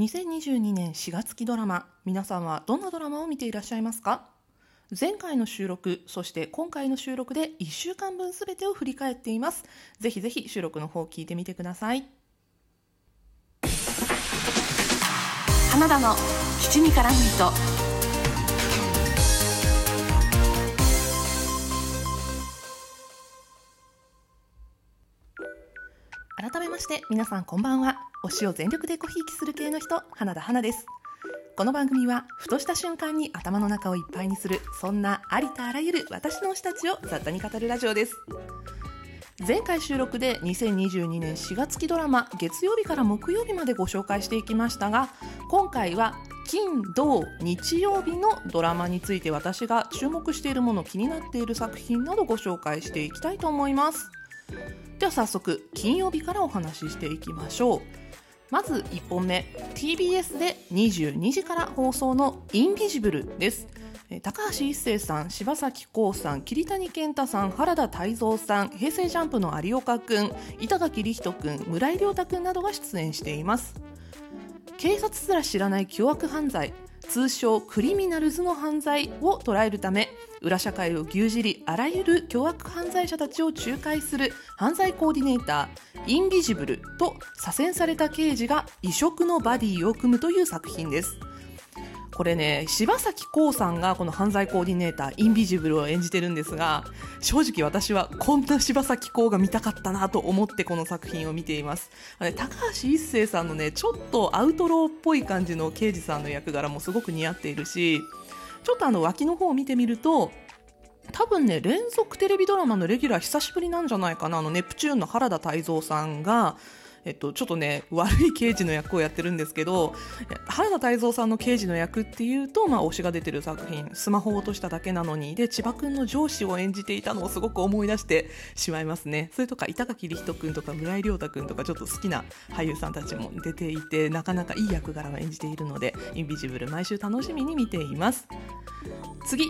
2022年4月期ドラマ皆さんはどんなドラマを見ていらっしゃいますか？前回の収録そして今回の収録で1週間分全てを振り返っています。ぜひぜひ収録の方を聞いてみてください。花田の七味からの糸改めまして皆さんこんばんは。推しを全力でごひいきする系の人花田花です。この番組はふとした瞬間に頭の中をいっぱいにするそんなありとあらゆる私の推したちを雑多に語るラジオです。前回収録で2022年4月期ドラマ月曜日から木曜日までご紹介していきましたが今回は金土日曜日のドラマについて私が注目しているもの気になっている作品などご紹介していきたいと思います。では早速金曜日からお話ししていきましょうまず1本目 TBS で22時から放送の「インビジブル」です高橋一生さん、柴咲コウさん、桐谷健太さん、原田泰造さん、平成ジャンプの有岡くん、板垣李人くん、村井亮太くんなどが出演しています。警察すら知らない凶悪犯罪、通称クリミナルズの犯罪を捉えるため、裏社会を牛耳り、あらゆる凶悪犯罪者たちを仲介する犯罪コーディネーター、インビジブルと左遷された刑事が異色のバディを組むという作品です。これね柴咲コウさんがこの犯罪コーディネーターインビジブルを演じてるんですが正直私はこんな柴咲コウが見たかったなと思ってこの作品を見ています。高橋一生さんのねちょっとアウトローっぽい感じの刑事さんの役柄もすごく似合っているしちょっとあの脇の方を見てみると多分ね連続テレビドラマのレギュラー久しぶりなんじゃないかなあのネプチューンの原田泰造さんがえっと、ちょっとね悪い刑事の役をやってるんですけど原田泰造さんの刑事の役っていうと、まあ、推しが出てる作品「スマホを落としただけなのに」で千葉君の上司を演じていたのをすごく思い出してしまいますね。それとか板垣李人君とか村井亮太君とかちょっと好きな俳優さんたちも出ていてなかなかいい役柄を演じているのでインビジブル毎週楽しみに見ています。次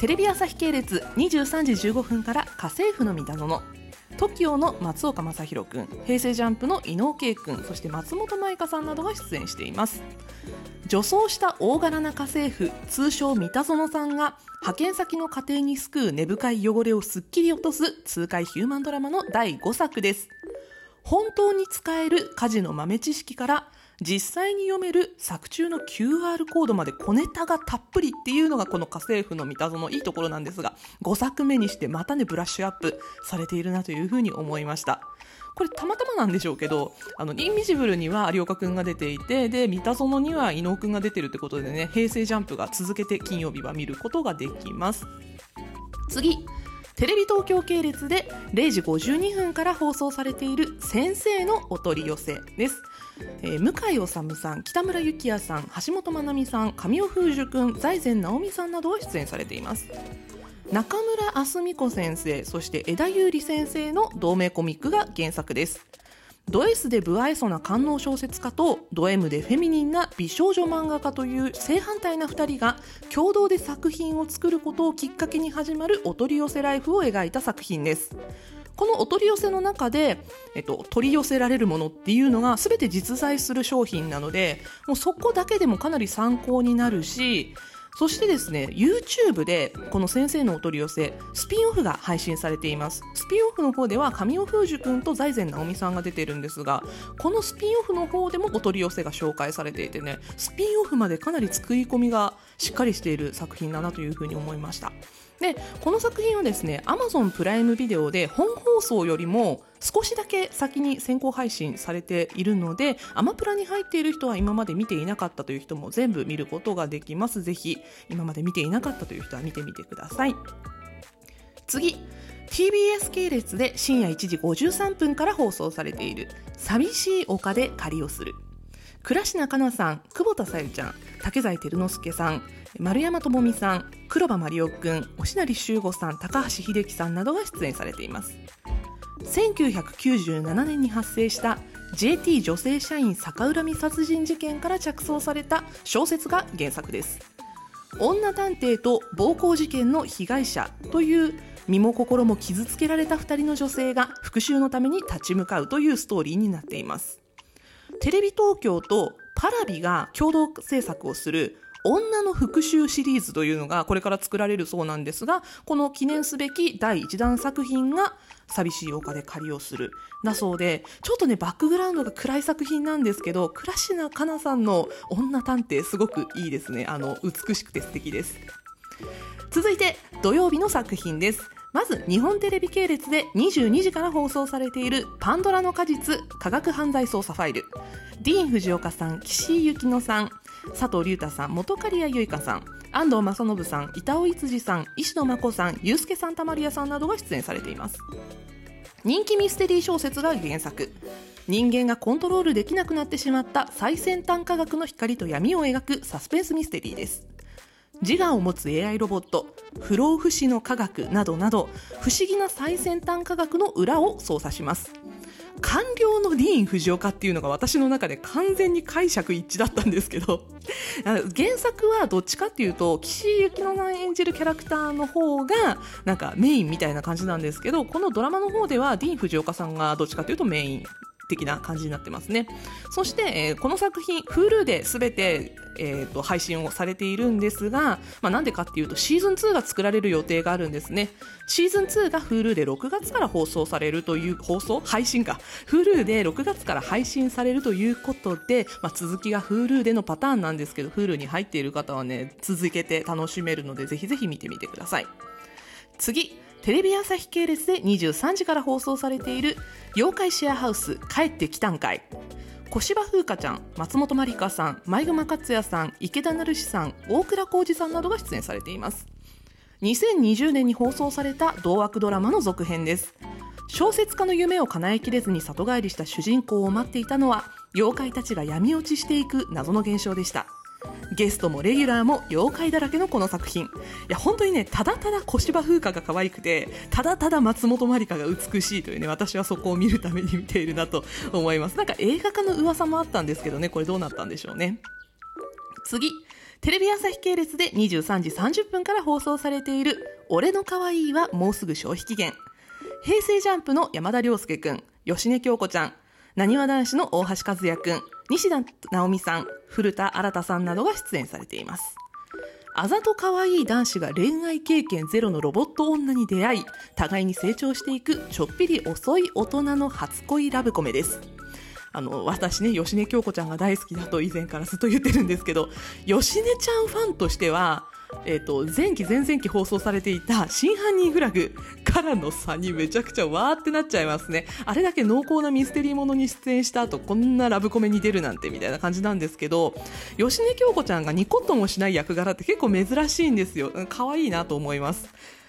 テレビ朝日系列23時15分から「家政婦の三田園」TOKIO の松岡昌宏君平成ジャンプの伊野尾圭君そして松本舞香さんなどが出演しています。女装した大柄な家政婦通称三田園さんが派遣先の家庭に救う根深い汚れをすっきり落とす痛快ヒューマンドラマの第5作です。本当に使える家事の豆知識から実際に読める作中の QR コードまで小ネタがたっぷりっていうのがこの家政婦の三田園のいいところなんですが5作目にしてまたねブラッシュアップされているなというふうに思いました。これたまたまなんでしょうけどあのインビジブルには有岡くんが出ていてで三田園には伊野尾くんが出てるってことでね平成ジャンプが続けて金曜日は見ることができます。次。テレビ東京系列で0時52分から放送されている先生のお取り寄せです。えー、向井治さん、北村幸也さん、橋本まなみさん、神尾楓珠君、財前直美さんなどが出演されています。中村明日美子先生、そして枝優里先生の同名コミックが原作です。ド S で不愛想な官能小説家とド M でフェミニンな美少女漫画家という正反対な2人が共同で作品を作ることをきっかけに始まるお取り寄せライフを描いた作品です。このお取り寄せの中で、えっと、取り寄せられるものっていうのが全て実在する商品なのでもうそこだけでもかなり参考になるしそしてですね YouTube でこの先生のお取り寄せスピンオフが配信されています。スピンオフの方では神尾楓珠君と財前直美さんが出てるんですがこのスピンオフの方でもお取り寄せが紹介されていてねスピンオフまでかなり作り込みがしっかりしている作品だなというふうに思いました。でこの作品はですね Amazon プライムビデオで本放送よりも少しだけ先に先行配信されているのでアマプラに入っている人は今まで見ていなかったという人も全部見ることができます。ぜひ今まで見ていなかったという人は見てみてください。次 TBS 系列で深夜1時53分から放送されている「寂しい丘で狩りをする」倉科香菜さん久保田さゆちゃん竹財輝之助さん丸山智美さん黒羽麻里夫君押成修吾さん高橋秀樹さんなどが出演されています。1997年に発生した JT 女性社員逆恨み殺人事件から着想された小説が原作です。女探偵と暴行事件の被害者という身も心も傷つけられた2人の女性が復讐のために立ち向かうというストーリーになっています。テレビ東京とパラビが共同制作をする女の復讐シリーズというのがこれから作られるそうなんですが、この記念すべき第1弾作品が寂しい丘で借りをする。だそうで、ちょっとね、バックグラウンドが暗い作品なんですけど、倉科香菜さんの女探偵すごくいいですね。あの、美しくて素敵です。続いて、土曜日の作品です。まず日本テレビ系列で22時から放送されているパンドラの果実科学犯罪捜査ファイル。ディーン・藤岡さん岸井ゆきのさん佐藤隆太さん本刈谷由香さん安藤正信さん板尾いつじさん石野真子さんユ介サンタマリアさんなどが出演されています。人気ミステリー小説が原作。人間がコントロールできなくなってしまった最先端科学の光と闇を描くサスペンスミステリーです。自我を持つ AI ロボット不老不死の科学などなど不思議な最先端科学の裏を捜査します。官僚のディーン・フジオカっていうのが私の中で完全に解釈一致だったんですけど原作はどっちかっていうと岸井ゆきのさん演じるキャラクターの方がなんかメインみたいな感じなんですけどこのドラマの方ではディーン・フジオカさんがどっちかっていうとメイン。的な感じになってますね。そして、えー、この作品、Hulu で全て、えーと、配信をされているんですが、まあ、なんでかっていうとシーズン2が作られる予定があるんですね。シーズン2が Hulu で6月から放送されるという、放送？配信か。Hulu で6月から配信されるということで、まあ、続きが Hulu でのパターンなんですけど、Hulu に入っている方はね、続けて楽しめるので、ぜひぜひ見てみてください。次。テレビ朝日系列で23時から放送されている妖怪シェアハウス帰ってきたんかい。小芝風花ちゃん松本まりかさん前熊克也さん池田成志さん大倉浩二さんなどが出演されています。2020年に放送された同枠ドラマの続編です。小説家の夢を叶えきれずに里帰りした主人公を待っていたのは妖怪たちが闇落ちしていく謎の現象でした。ゲストもレギュラーも妖怪だらけのこの作品。いや本当にねただただ小芝風花が可愛くてただただ松本まりかが美しいというね私はそこを見るために見ているなと思います。なんか映画化の噂もあったんですけどねこれどうなったんでしょうね。次。テレビ朝日系列で23時30分から放送されている「俺の可愛いはもうすぐ消費期限」平成ジャンプの山田涼介くん芳根京子ちゃんなにわ男子の大橋和也くん西田直美さん、古田新太さんなどが出演されています。あざと可愛い男子が恋愛経験ゼロのロボット女に出会い、互いに成長していくちょっぴり遅い大人の初恋ラブコメです。あの、私ね、芳根京子ちゃんが大好きだと以前からずっと言ってるんですけど、芳根ちゃんファンとしては、えっ、ー、と、前期前々期放送されていた真犯人フラグからの差にめちゃくちゃわーってなっちゃいますね。あれだけ濃厚なミステリーものに出演した後、こんなラブコメに出るなんてみたいな感じなんですけど、吉根京子ちゃんがニコッともしない役柄って結構珍しいんですよ。可愛いなと思います。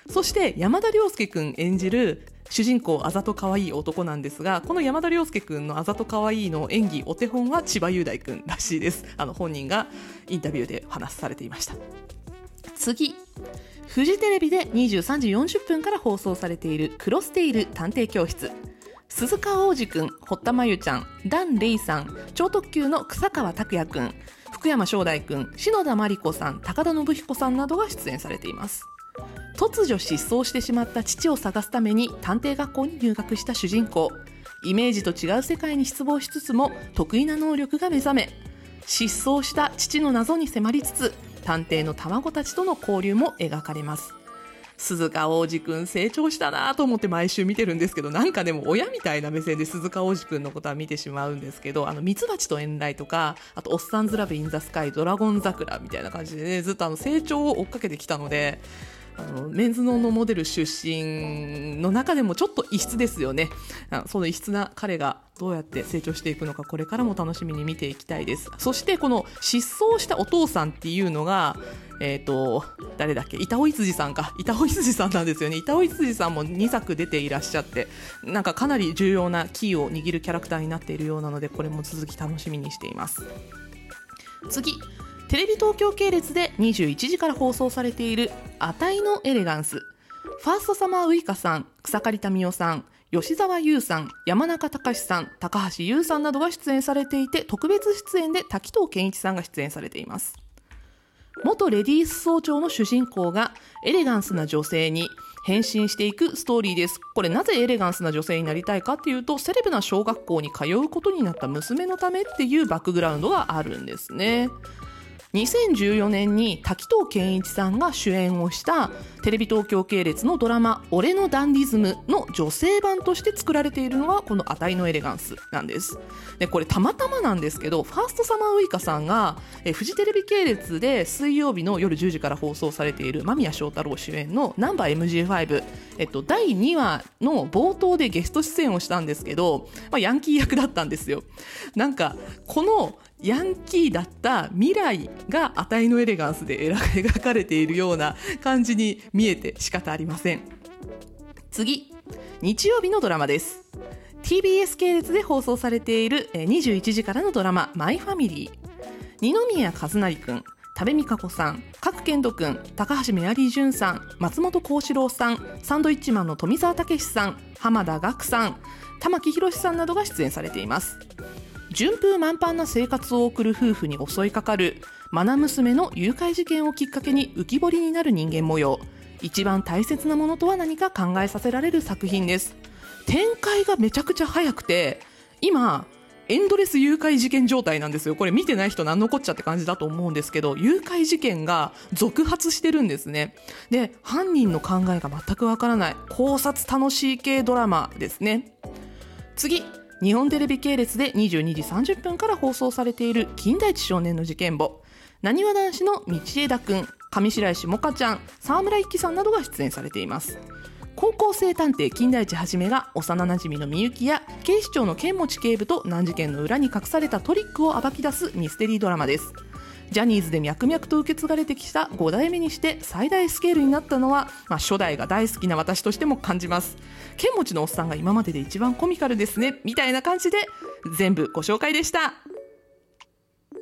そして山田涼介くん演じる主人公あざと可愛い男なんですがこの山田涼介くんのあざと可愛いの演技お手本は千葉雄大くんらしいですあの本人がインタビューで話されていました次フジテレビで23時40分から放送されているクロステイル探偵教室鈴鹿央士くん、堀田真由ちゃん、ダン・レイさん、超特急の草川拓也くん、福山正大くん、篠田真理子さん、高田信彦さんなどが出演されています。突如失踪してしまった父を探すために探偵学校に入学した主人公。イメージと違う世界に失望しつつも得意な能力が目覚め、失踪した父の謎に迫りつつ探偵の卵たちとの交流も描かれます。鈴鹿王子くん成長したなと思って毎週見てるんですけど、なんかでも親みたいな目線で鈴鹿王子くんのことは見てしまうんですけど、あの、ミツバチと遠雷とか、あと、おっさんずラブインザスカイ、ドラゴン桜みたいな感じでね、ずっとあの、成長を追っかけてきたので、あのメンズノンのモデル出身の中でもちょっと異質ですよね。その異質な彼がどうやって成長していくのかこれからも楽しみに見ていきたいです。そしてこの失踪したお父さんっていうのがえっ、ー、と誰だっけ？板尾いつじさんか。板尾いつじさんなんですよね。板尾いつじさんも2作出ていらっしゃってなんかかなり重要なキーを握るキャラクターになっているようなのでこれも続き楽しみにしています。次。テレビ東京系列で21時から放送されている「あたいのエレガンス」ファーストサマーウイカさん草刈民生さん吉沢優さん山中隆さん高橋優さんなどが出演されていて特別出演で滝藤健一さんが出演されています。元レディース総長の主人公がエレガンスな女性に変身していくストーリーです。これなぜエレガンスな女性になりたいかっていうとセレブな小学校に通うことになった娘のためっていうバックグラウンドがあるんですね。2014年に滝藤賢一さんが主演をしたテレビ東京系列のドラマ「俺のダンディズム」の女性版として作られているのがこの「あたいのエレガンス」なんです。でこれたまたまなんですけどファーストサマーウイカさんがえフジテレビ系列で水曜日の夜10時から放送されている間宮祥太朗主演の「ナンバー MG5」えっと、第2話の冒頭でゲスト出演をしたんですけど、まあ、ヤンキー役だったんですよ。なんかこのヤンキーだった未来があたいのエレガンスで描かれているような感じに見えて仕方ありません。次日曜日のドラマです。TBS 系列で放送されている21時からのドラマ「マイファミリー」二宮和也くん多部未華子さん角健人くん高橋メアリージュンさん松本幸四郎さんサンドイッチマンの富澤たけしさん浜田岳さん玉木宏さんなどが出演されています。順風満帆な生活を送る夫婦に襲いかかる愛娘の誘拐事件をきっかけに浮き彫りになる人間模様。一番大切なものとは何か考えさせられる作品です。展開がめちゃくちゃ早くて今エンドレス誘拐事件状態なんですよ。これ見てない人何のこっちゃって感じだと思うんですけど誘拐事件が続発してるんですね。で犯人の考えが全くわからない。考察楽しい系ドラマですね。次。日本テレビ系列で22時30分から放送されている金田一少年の事件簿。なにわ男子の道枝くん上白石萌歌ちゃん沢村一樹さんなどが出演されています。高校生探偵金田一はじめが幼なじみのみゆきや警視庁の剣持警部と難事件の裏に隠されたトリックを暴き出すミステリードラマです。ジャニーズで脈々と受け継がれてきた5代目にして最大スケールになったのは、まあ、初代が大好きな私としても感じます。剣持のおっさんが今までで一番コミカルですねみたいな感じで全部ご紹介でした。